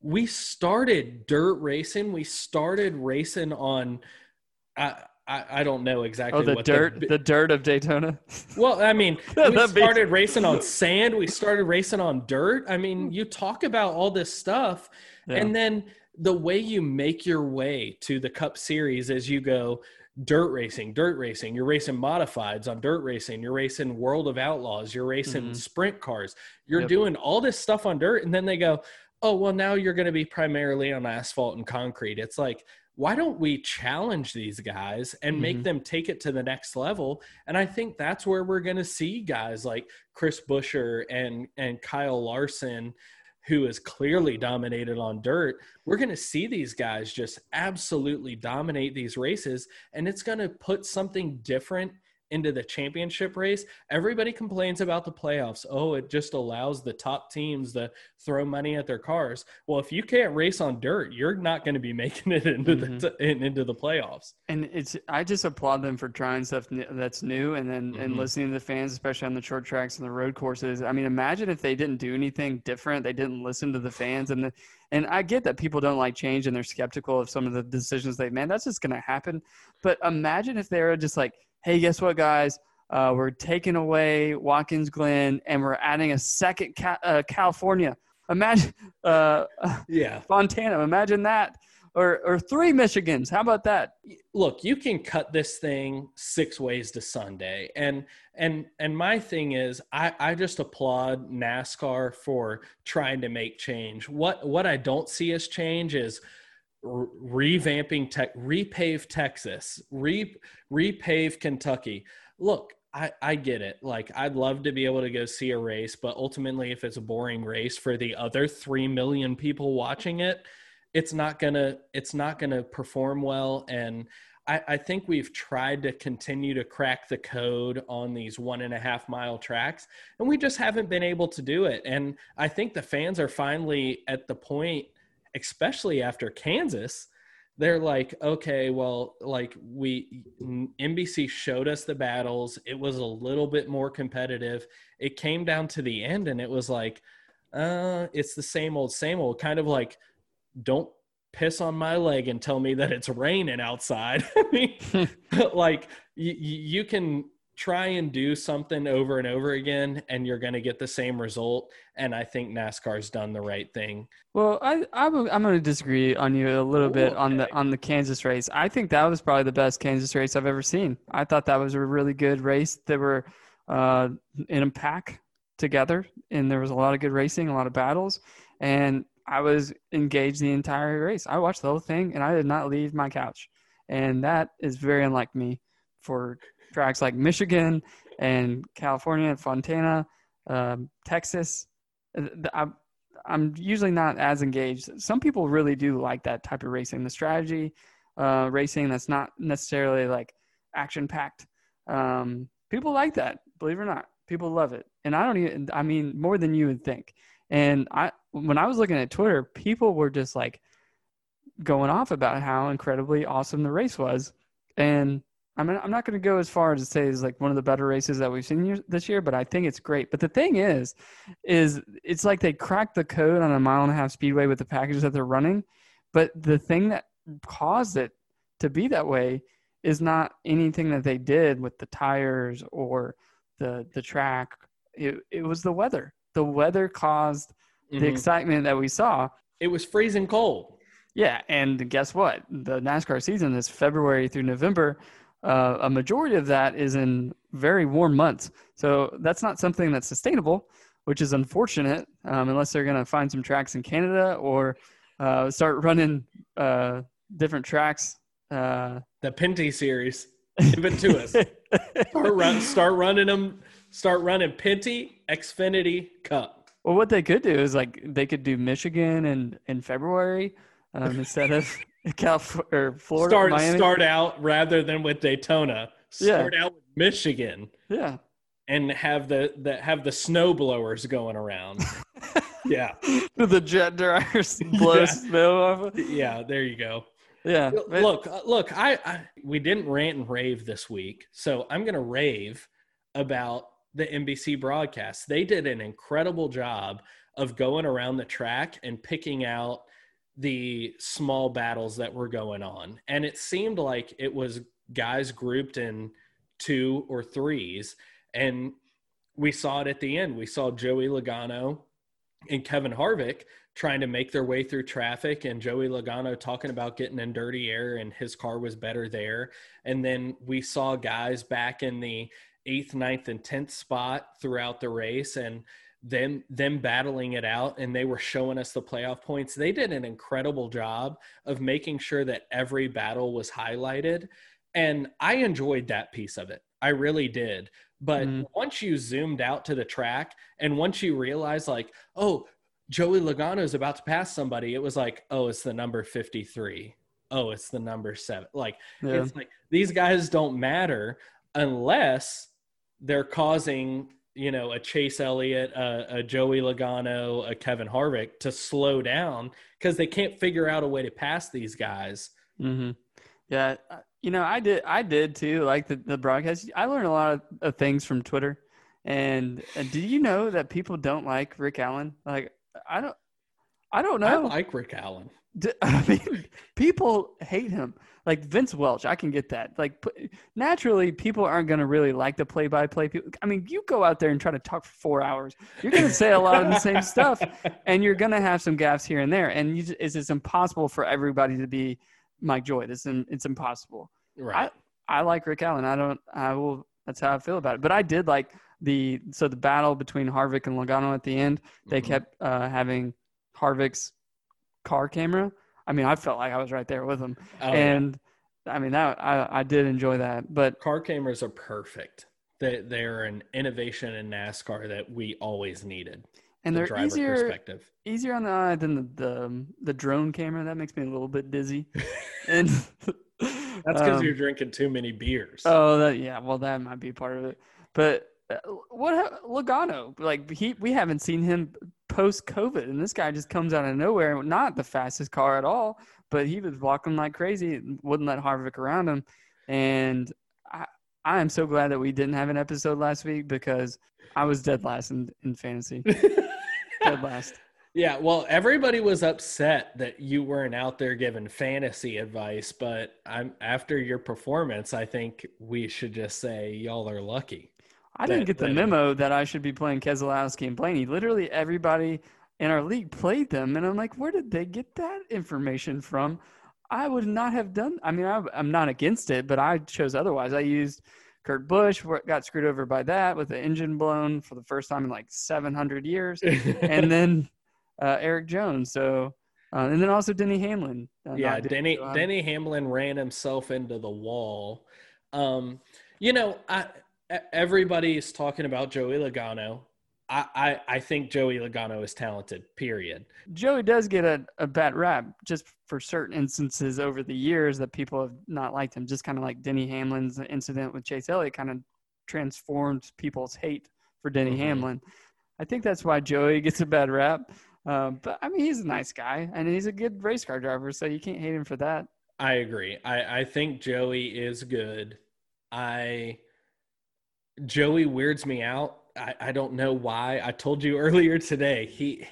We started dirt racing. We started racing on. Uh, I, I don't know exactly. Oh, the dirt, the, the, dirt of Daytona. Well, I mean, we started racing on sand. We started racing on dirt. I mean, you talk about all this stuff, yeah. and then the way you make your way to the Cup Series is you go dirt racing, dirt racing. You're racing modifieds on dirt racing. You're racing World of Outlaws. You're racing mm-hmm. sprint cars. You're yep. doing all this stuff on dirt, and then they go, "Oh, well, now you're going to be primarily on asphalt and concrete." It's like why don't we challenge these guys and mm-hmm. make them take it to the next level and i think that's where we're going to see guys like chris buescher and and kyle larson who is clearly dominated on dirt we're going to see these guys just absolutely dominate these races and it's going to put something different into the championship race, everybody complains about the playoffs. Oh, it just allows the top teams to throw money at their cars. Well, if you can't race on dirt, you're not going to be making it into mm-hmm. the in, into the playoffs. And it's I just applaud them for trying stuff that's new and then mm-hmm. and listening to the fans, especially on the short tracks and the road courses. I mean, imagine if they didn't do anything different. They didn't listen to the fans and the and I get that people don't like change and they're skeptical of some of the decisions they've made. That's just going to happen. But imagine if they were just like, hey, guess what, guys? Uh, we're taking away Watkins Glen and we're adding a second ca- uh, California. Imagine, uh, yeah, Fontana. Imagine that, or or three Michigans. How about that? Look, you can cut this thing six ways to Sunday, and and and my thing is, I I just applaud NASCAR for trying to make change. What what I don't see as change is revamping tech, repave Texas, re, repave Kentucky. Look, I, I get it. Like, I'd love to be able to go see a race, but ultimately, if it's a boring race for the other 3 million people watching it, it's not gonna it's not gonna perform well and I, I, think we've tried to continue to crack the code on these one and a half mile tracks, and we just haven't been able to do it. And I think the fans are finally at the point especially after Kansas, they're like, okay, well, like we NBC showed us the battles. It was a little bit more competitive. It came down to the end, and it was like, uh, it's the same old, same old. Kind of like, don't piss on my leg and tell me that it's raining outside. I mean, like you, you can try and do something over and over again and you're going to get the same result and i think nascar's done the right thing. Well i i'm, I'm going to disagree on you a little bit on the on the kansas race. I think that was probably the best kansas race i've ever seen. I thought that was a really good race. They were uh, in a pack together and there was a lot of good racing a lot of battles and i was engaged the entire race. I watched the whole thing and i did not leave my couch and that is very unlike me for tracks like Michigan and California, and Fontana, um, Texas. Uh, I'm, I'm usually not as engaged. Some people really do like that type of racing, the strategy uh, racing that's not necessarily like action packed. Um, people like that, believe it or not. People love it, and I don't even. I mean, more than you would think. And I, when I was looking at Twitter, people were just like going off about how incredibly awesome the race was, and I'm I'm not going to go as far as to say it's like one of the better races that we've seen this year, but I think it's great. But the thing is, is it's like they cracked the code on a mile and a half speedway with the packages that they're running, but the thing that caused it to be that way is not anything that they did with the tires or the the track. It it was the weather. The weather caused mm-hmm. the excitement that we saw. It was freezing cold. Yeah, and guess what? The NASCAR season is February through November uh, a majority of that is in very warm months. So that's not something that's sustainable, which is unfortunate um, unless they're going to find some tracks in Canada or uh, start running uh, different tracks. Uh, the Pinty series, give it to us. start, run, start running them. Start running Pinty Xfinity Cup. Well, what they could do is like they could do Michigan in in February um, instead of California or Florida. Start Miami. start out rather than with Daytona. Start yeah. out with Michigan. Yeah. And have the, the have the snow blowers going around. yeah. the jet dryers blow yeah. snow off. Yeah, there you go. Yeah. Look, uh, look, I, I we didn't rant and rave this week, so I'm gonna rave about the NBC broadcast. They did an incredible job of going around the track and picking out the small battles that were going on. And it seemed like it was guys grouped in two or threes. And we saw it at the end. We saw Joey Logano and Kevin Harvick trying to make their way through traffic and Joey Logano talking about getting in dirty air and his car was better there. And then we saw guys back in the eighth, ninth, and tenth spot throughout the race. And them them battling it out and they were showing us the playoff points they did an incredible job of making sure that every battle was highlighted. And i enjoyed that piece of it. I really did. But mm. once you zoomed out to the track and once you realized like oh joey logano is about to pass somebody it was like oh it's the number 53 oh it's the number seven. Like yeah. it's like these guys don't matter unless they're causing you know, a Chase Elliott, a, a Joey Logano, a Kevin Harvick to slow down because they can't figure out a way to pass these guys. Mm-hmm. Yeah, uh, you know, I did, I did too. Like the, the broadcast, I learned a lot of, of things from Twitter. And, and did you know that people don't like Rick Allen? Like, I don't, I don't know. I like Rick Allen. I mean, people hate him. Like Vince Welch, I can get that. Like naturally, people aren't going to really like the play-by-play people. I mean, you go out there and try to talk for four hours, you're going to say a lot of the same stuff, and you're going to have some gaps here and there. And you, it's, it's impossible for everybody to be Mike Joy. It's it's impossible. Right. I, I like Rick Allen. I don't. I will. That's how I feel about it. But I did like the so the battle between Harvick and Logano at the end. They mm-hmm. kept uh, having Harvick's car camera I mean, I felt like I was right there with him, oh, and yeah. I mean that I I did enjoy that. But car cameras are perfect. They they're an innovation in NASCAR that we always needed. And the they're easier easier on the eye than the, the the drone camera. That makes me a little bit dizzy. and that's because um, you're drinking too many beers. Oh, that, yeah. Well, that might be part of it. But uh, what Logano? Like he, we haven't seen him post COVID, and this guy just comes out of nowhere. Not the fastest car at all, but he was walking like crazy, wouldn't let Harvick around him. And I, I am so glad that we didn't have an episode last week because I was dead last in, in fantasy. dead last. Yeah, well, everybody was upset that you weren't out there giving fantasy advice, but I'm after your performance, I think we should just say y'all are lucky. I didn't get the memo that I should be playing Keselowski and Blaney. Literally everybody in our league played them, and I'm like, where did they get that information from? I would not have done. I mean, I, am not against it, but I chose otherwise. I used Kurt Busch, got screwed over by that with the engine blown for the first time in like 700 years, and then uh, Erik Jones. So, uh, and then also Denny Hamlin. Uh, yeah, Denny Denny Hamlin ran himself into the wall. Um, you know, I everybody's talking about Joey Logano. I, I, I think Joey Logano is talented, period. Joey does get a, a bad rap just for certain instances over the years that people have not liked him. Just kind of like Denny Hamlin's incident with Chase Elliott kind of transformed people's hate for Denny mm-hmm. Hamlin. I think that's why Joey gets a bad rap. Um, but I mean, he's a nice guy and he's a good race car driver, so you can't hate him for that. I agree. I, I think Joey is good. I Joey weirds me out. I, I don't know why. I told you earlier today. He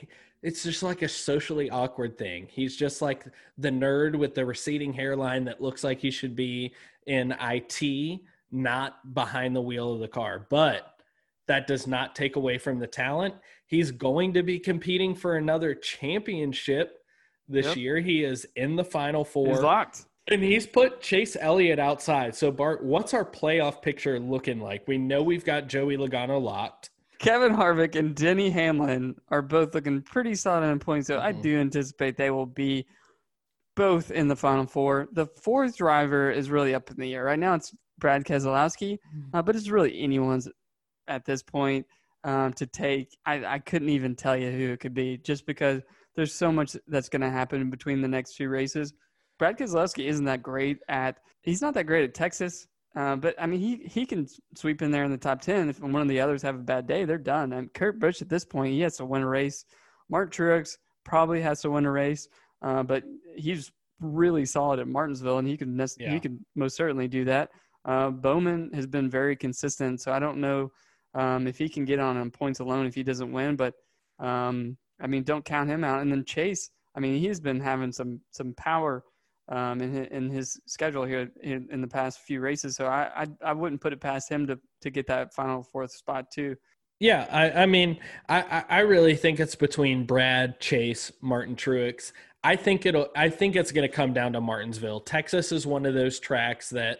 it's just like a socially awkward thing. He's just like the nerd with the receding hairline that looks like he should be in IT, not behind the wheel of the car. But that does not take away from the talent. He's going to be competing for another championship this yep. year. He is in the final four. He's locked. And he's put Chase Elliott outside. So Bart, what's our playoff picture looking like? We know we've got Joey Logano locked. Kevin Harvick and Denny Hamlin are both looking pretty solid in points. So mm-hmm. I do anticipate they will be both in the final four. The fourth driver is really up in the air. Right now it's Brad Keselowski, mm-hmm. uh, but it's really anyone's at this point um, to take. I, I couldn't even tell you who it could be just because there's so much that's going to happen between the next few races. Brad Keselowski isn't that great at. He's not that great at Texas, uh, but I mean he he can sweep in there in the top ten. If one of the others have a bad day, they're done. And Kurt Busch at this point he has to win a race. Mark Truex probably has to win a race, uh, but he's really solid at Martinsville, and he could yeah. he could most certainly do that. Uh, Bowman has been very consistent, so I don't know um, if he can get on on points alone if he doesn't win. But um, I mean, don't count him out. And then Chase, I mean, he's been having some some power um, in his, in his schedule here in, in, the past few races. So I, I, I wouldn't put it past him to to get that final fourth spot too. Yeah, I, I mean, I, I really think it's between Brad, Chase, Martin Truex. I think it'll. I think it's going to come down to Martinsville. Texas is one of those tracks that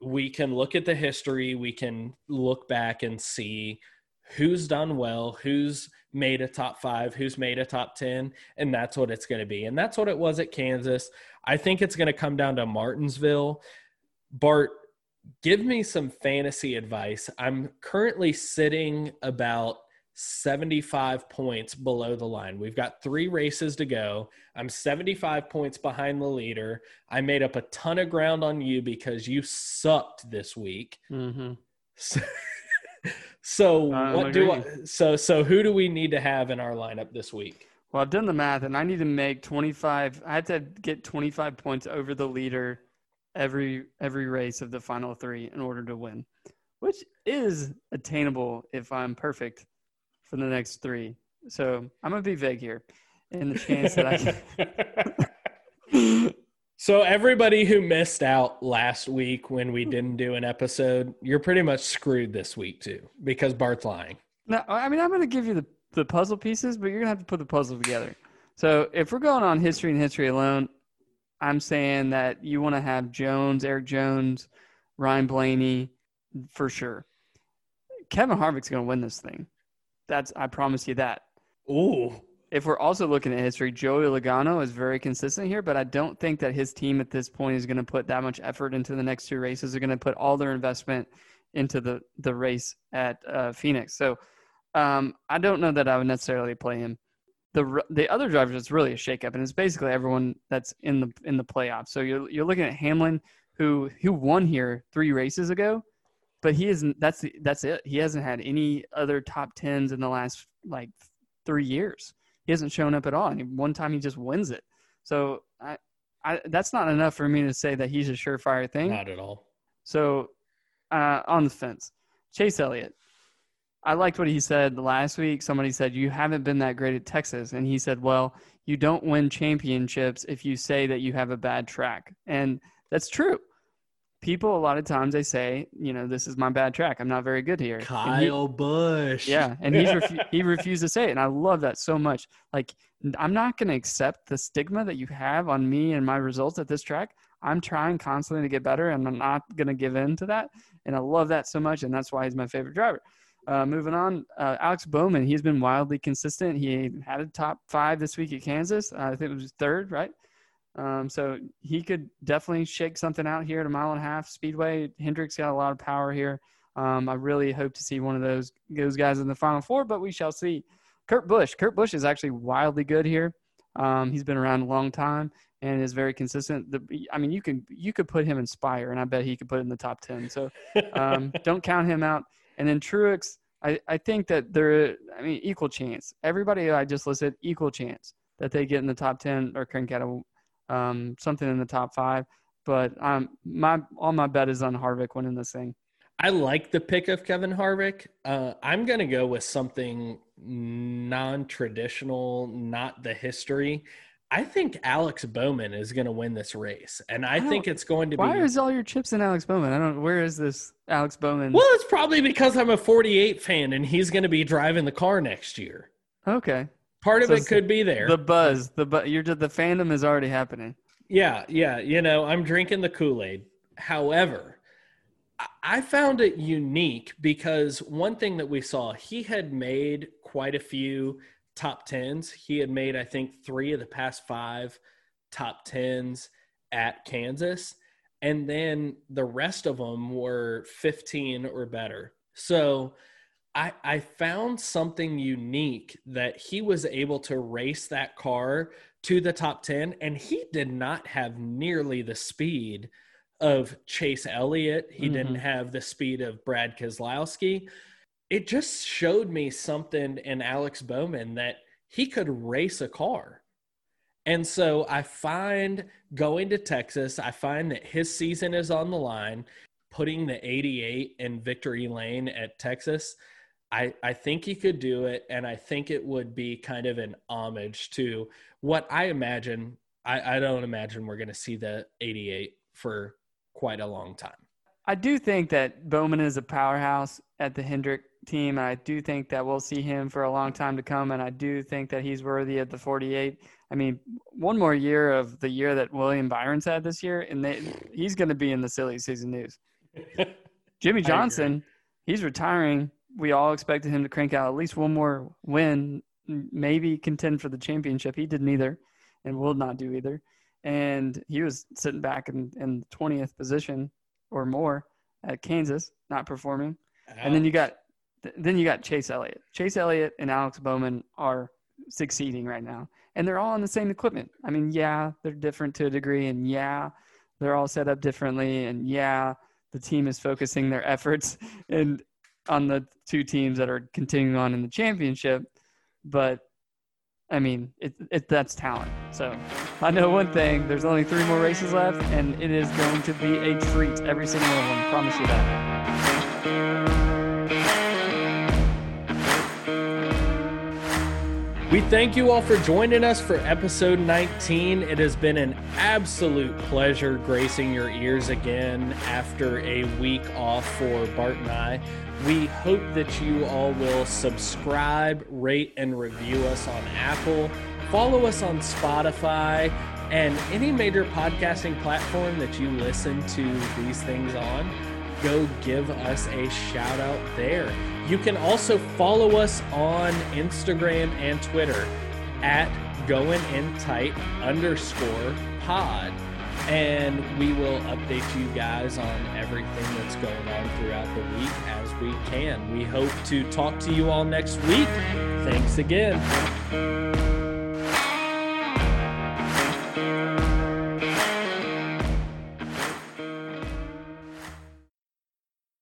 we can look at the history, we can look back and see who's done well, who's made a top five, who's made a top 10, and that's what it's going to be. And that's what it was at Kansas. I think it's going to come down to Martinsville. Bart, give me some fantasy advice. I'm currently sitting about 75 points below the line. We've got three races to go. I'm 75 points behind the leader. I made up a ton of ground on you because you sucked this week. Mm-hmm. So, so what do I, so so who do we need to have in our lineup this week? Well, I've done the math, and I need to make 25. I had to get 25 points over the leader every every race of the final three in order to win, which is attainable if I'm perfect for the next three. So I'm gonna be vague here, in the chance that I can. So everybody who missed out last week when we didn't do an episode, you're pretty much screwed this week too because Bart's lying. No, I mean I'm gonna give you the the puzzle pieces, but you're gonna have to put the puzzle together. So if we're going on history and history alone, I'm saying that you want to have Jones, Erik Jones, Ryan Blaney for sure. Kevin Harvick's going to win this thing. That's I promise you that. Ooh. If we're also looking at history, Joey Logano is very consistent here, but I don't think that his team at this point is going to put that much effort into the next two races. They're going to put all their investment into the the race at uh, Phoenix. So um, I don't know that I would necessarily play him. The the other drivers, it's really a shakeup, and it's basically everyone that's in the in the playoffs. So you're you're looking at Hamlin, who who won here three races ago, but he isn't. That's that's it. He hasn't had any other top tens in the last like three years. He hasn't shown up at all. And one time he just wins it. So I, I that's not enough for me to say that he's a surefire thing. Not at all. So uh, on the fence, Chase Elliott. I liked what he said last week. Somebody said you haven't been that great at Texas, and he said, "Well, you don't win championships if you say that you have a bad track," and that's true people a lot of times they say, you know, this is my bad track. I'm not very good here. Kyle he, Busch. Yeah, and he's refu- he refused to say it, and I love that so much. Like, I'm not going to accept the stigma that you have on me and my results at this track. I'm trying constantly to get better, and I'm not going to give in to that. And I love that so much, and that's why he's my favorite driver. Uh, moving on, uh, Alex Bowman. He's been wildly consistent. He had a top five this week at Kansas. Uh, I think it was third, right? Um, so he could definitely shake something out here at a mile and a half speedway. Hendrick's got a lot of power here. Um, I really hope to see one of those those guys in the final four, but we shall see. Kurt Busch. Kurt Busch is actually wildly good here. Um, he's been around a long time and is very consistent. The, I mean, you can you could put him in Spire, and I bet he could put it in the top ten. So um, don't count him out. And then Truex, I, I think that they're I mean equal chance. Everybody I just listed equal chance that they get in the top ten or crank out a um, something in the top five. But um, my all my bet is on Harvick winning this thing. I like the pick of Kevin Harvick. Uh, I'm going to go with something non-traditional, not the history. I think Alex Bowman is going to win this race, and I, I think it's going to why be. Why is all your chips in Alex Bowman? I don't. Where is this Alex Bowman? Well, it's probably because I'm a 48 fan, and he's going to be driving the car next year. Okay. Part of so it could be there. The buzz, the bu- you're the fandom is already happening. Yeah, yeah. You know, I'm drinking the Kool Aid. However, I found it unique because one thing that we saw, he had made quite a few top tens. He had made, I think, three of the past five top tens at Kansas. And then the rest of them were 15 or better. So I, I found something unique that he was able to race that car to the top 10 and he did not have nearly the speed of Chase Elliott. He mm-hmm. didn't have the speed of Brad Keselowski. It just showed me something in Alex Bowman that he could race a car. And so I find going to Texas, I find that his season is on the line, putting the 88 in victory lane at Texas – I, I think he could do it, and I think it would be kind of an homage to what I imagine. I, I don't imagine we're going to see the 88 for quite a long time. I do think that Bowman is a powerhouse at the Hendrick team, and I do think that we'll see him for a long time to come. And I do think that he's worthy of the 48. I mean, one more year of the year that William Byron's had this year, and they, he's going to be in the silly season news. Jimmie Johnson, he's retiring we all expected him to crank out at least one more win, maybe contend for the championship. He did neither and will not do either. And he was sitting back in, in 20th position or more at Kansas, not performing. Ouch. And then you got then you got Chase Elliott. Chase Elliott and Alex Bowman are succeeding right now. And they're all on the same equipment. I mean, yeah, they're different to a degree and yeah, they're all set up differently and yeah, the team is focusing their efforts and on the two teams that are continuing on in the championship. But I mean, it, it that's talent. So I know one thing: there's only three more races left, and it is going to be a treat every single one of them. Promise you that. We thank you all for joining us for episode 19. It has been an absolute pleasure gracing your ears again after a week off for Bart and I. We hope that you all will subscribe, rate, and review us on Apple. Follow us on Spotify and any major podcasting platform that you listen to these things on. Go give us a shout out there. You can also follow us on Instagram and Twitter at going in tight underscore pod. And we will update you guys on everything that's going on throughout the week we can. We hope to talk to you all next week. Thanks again.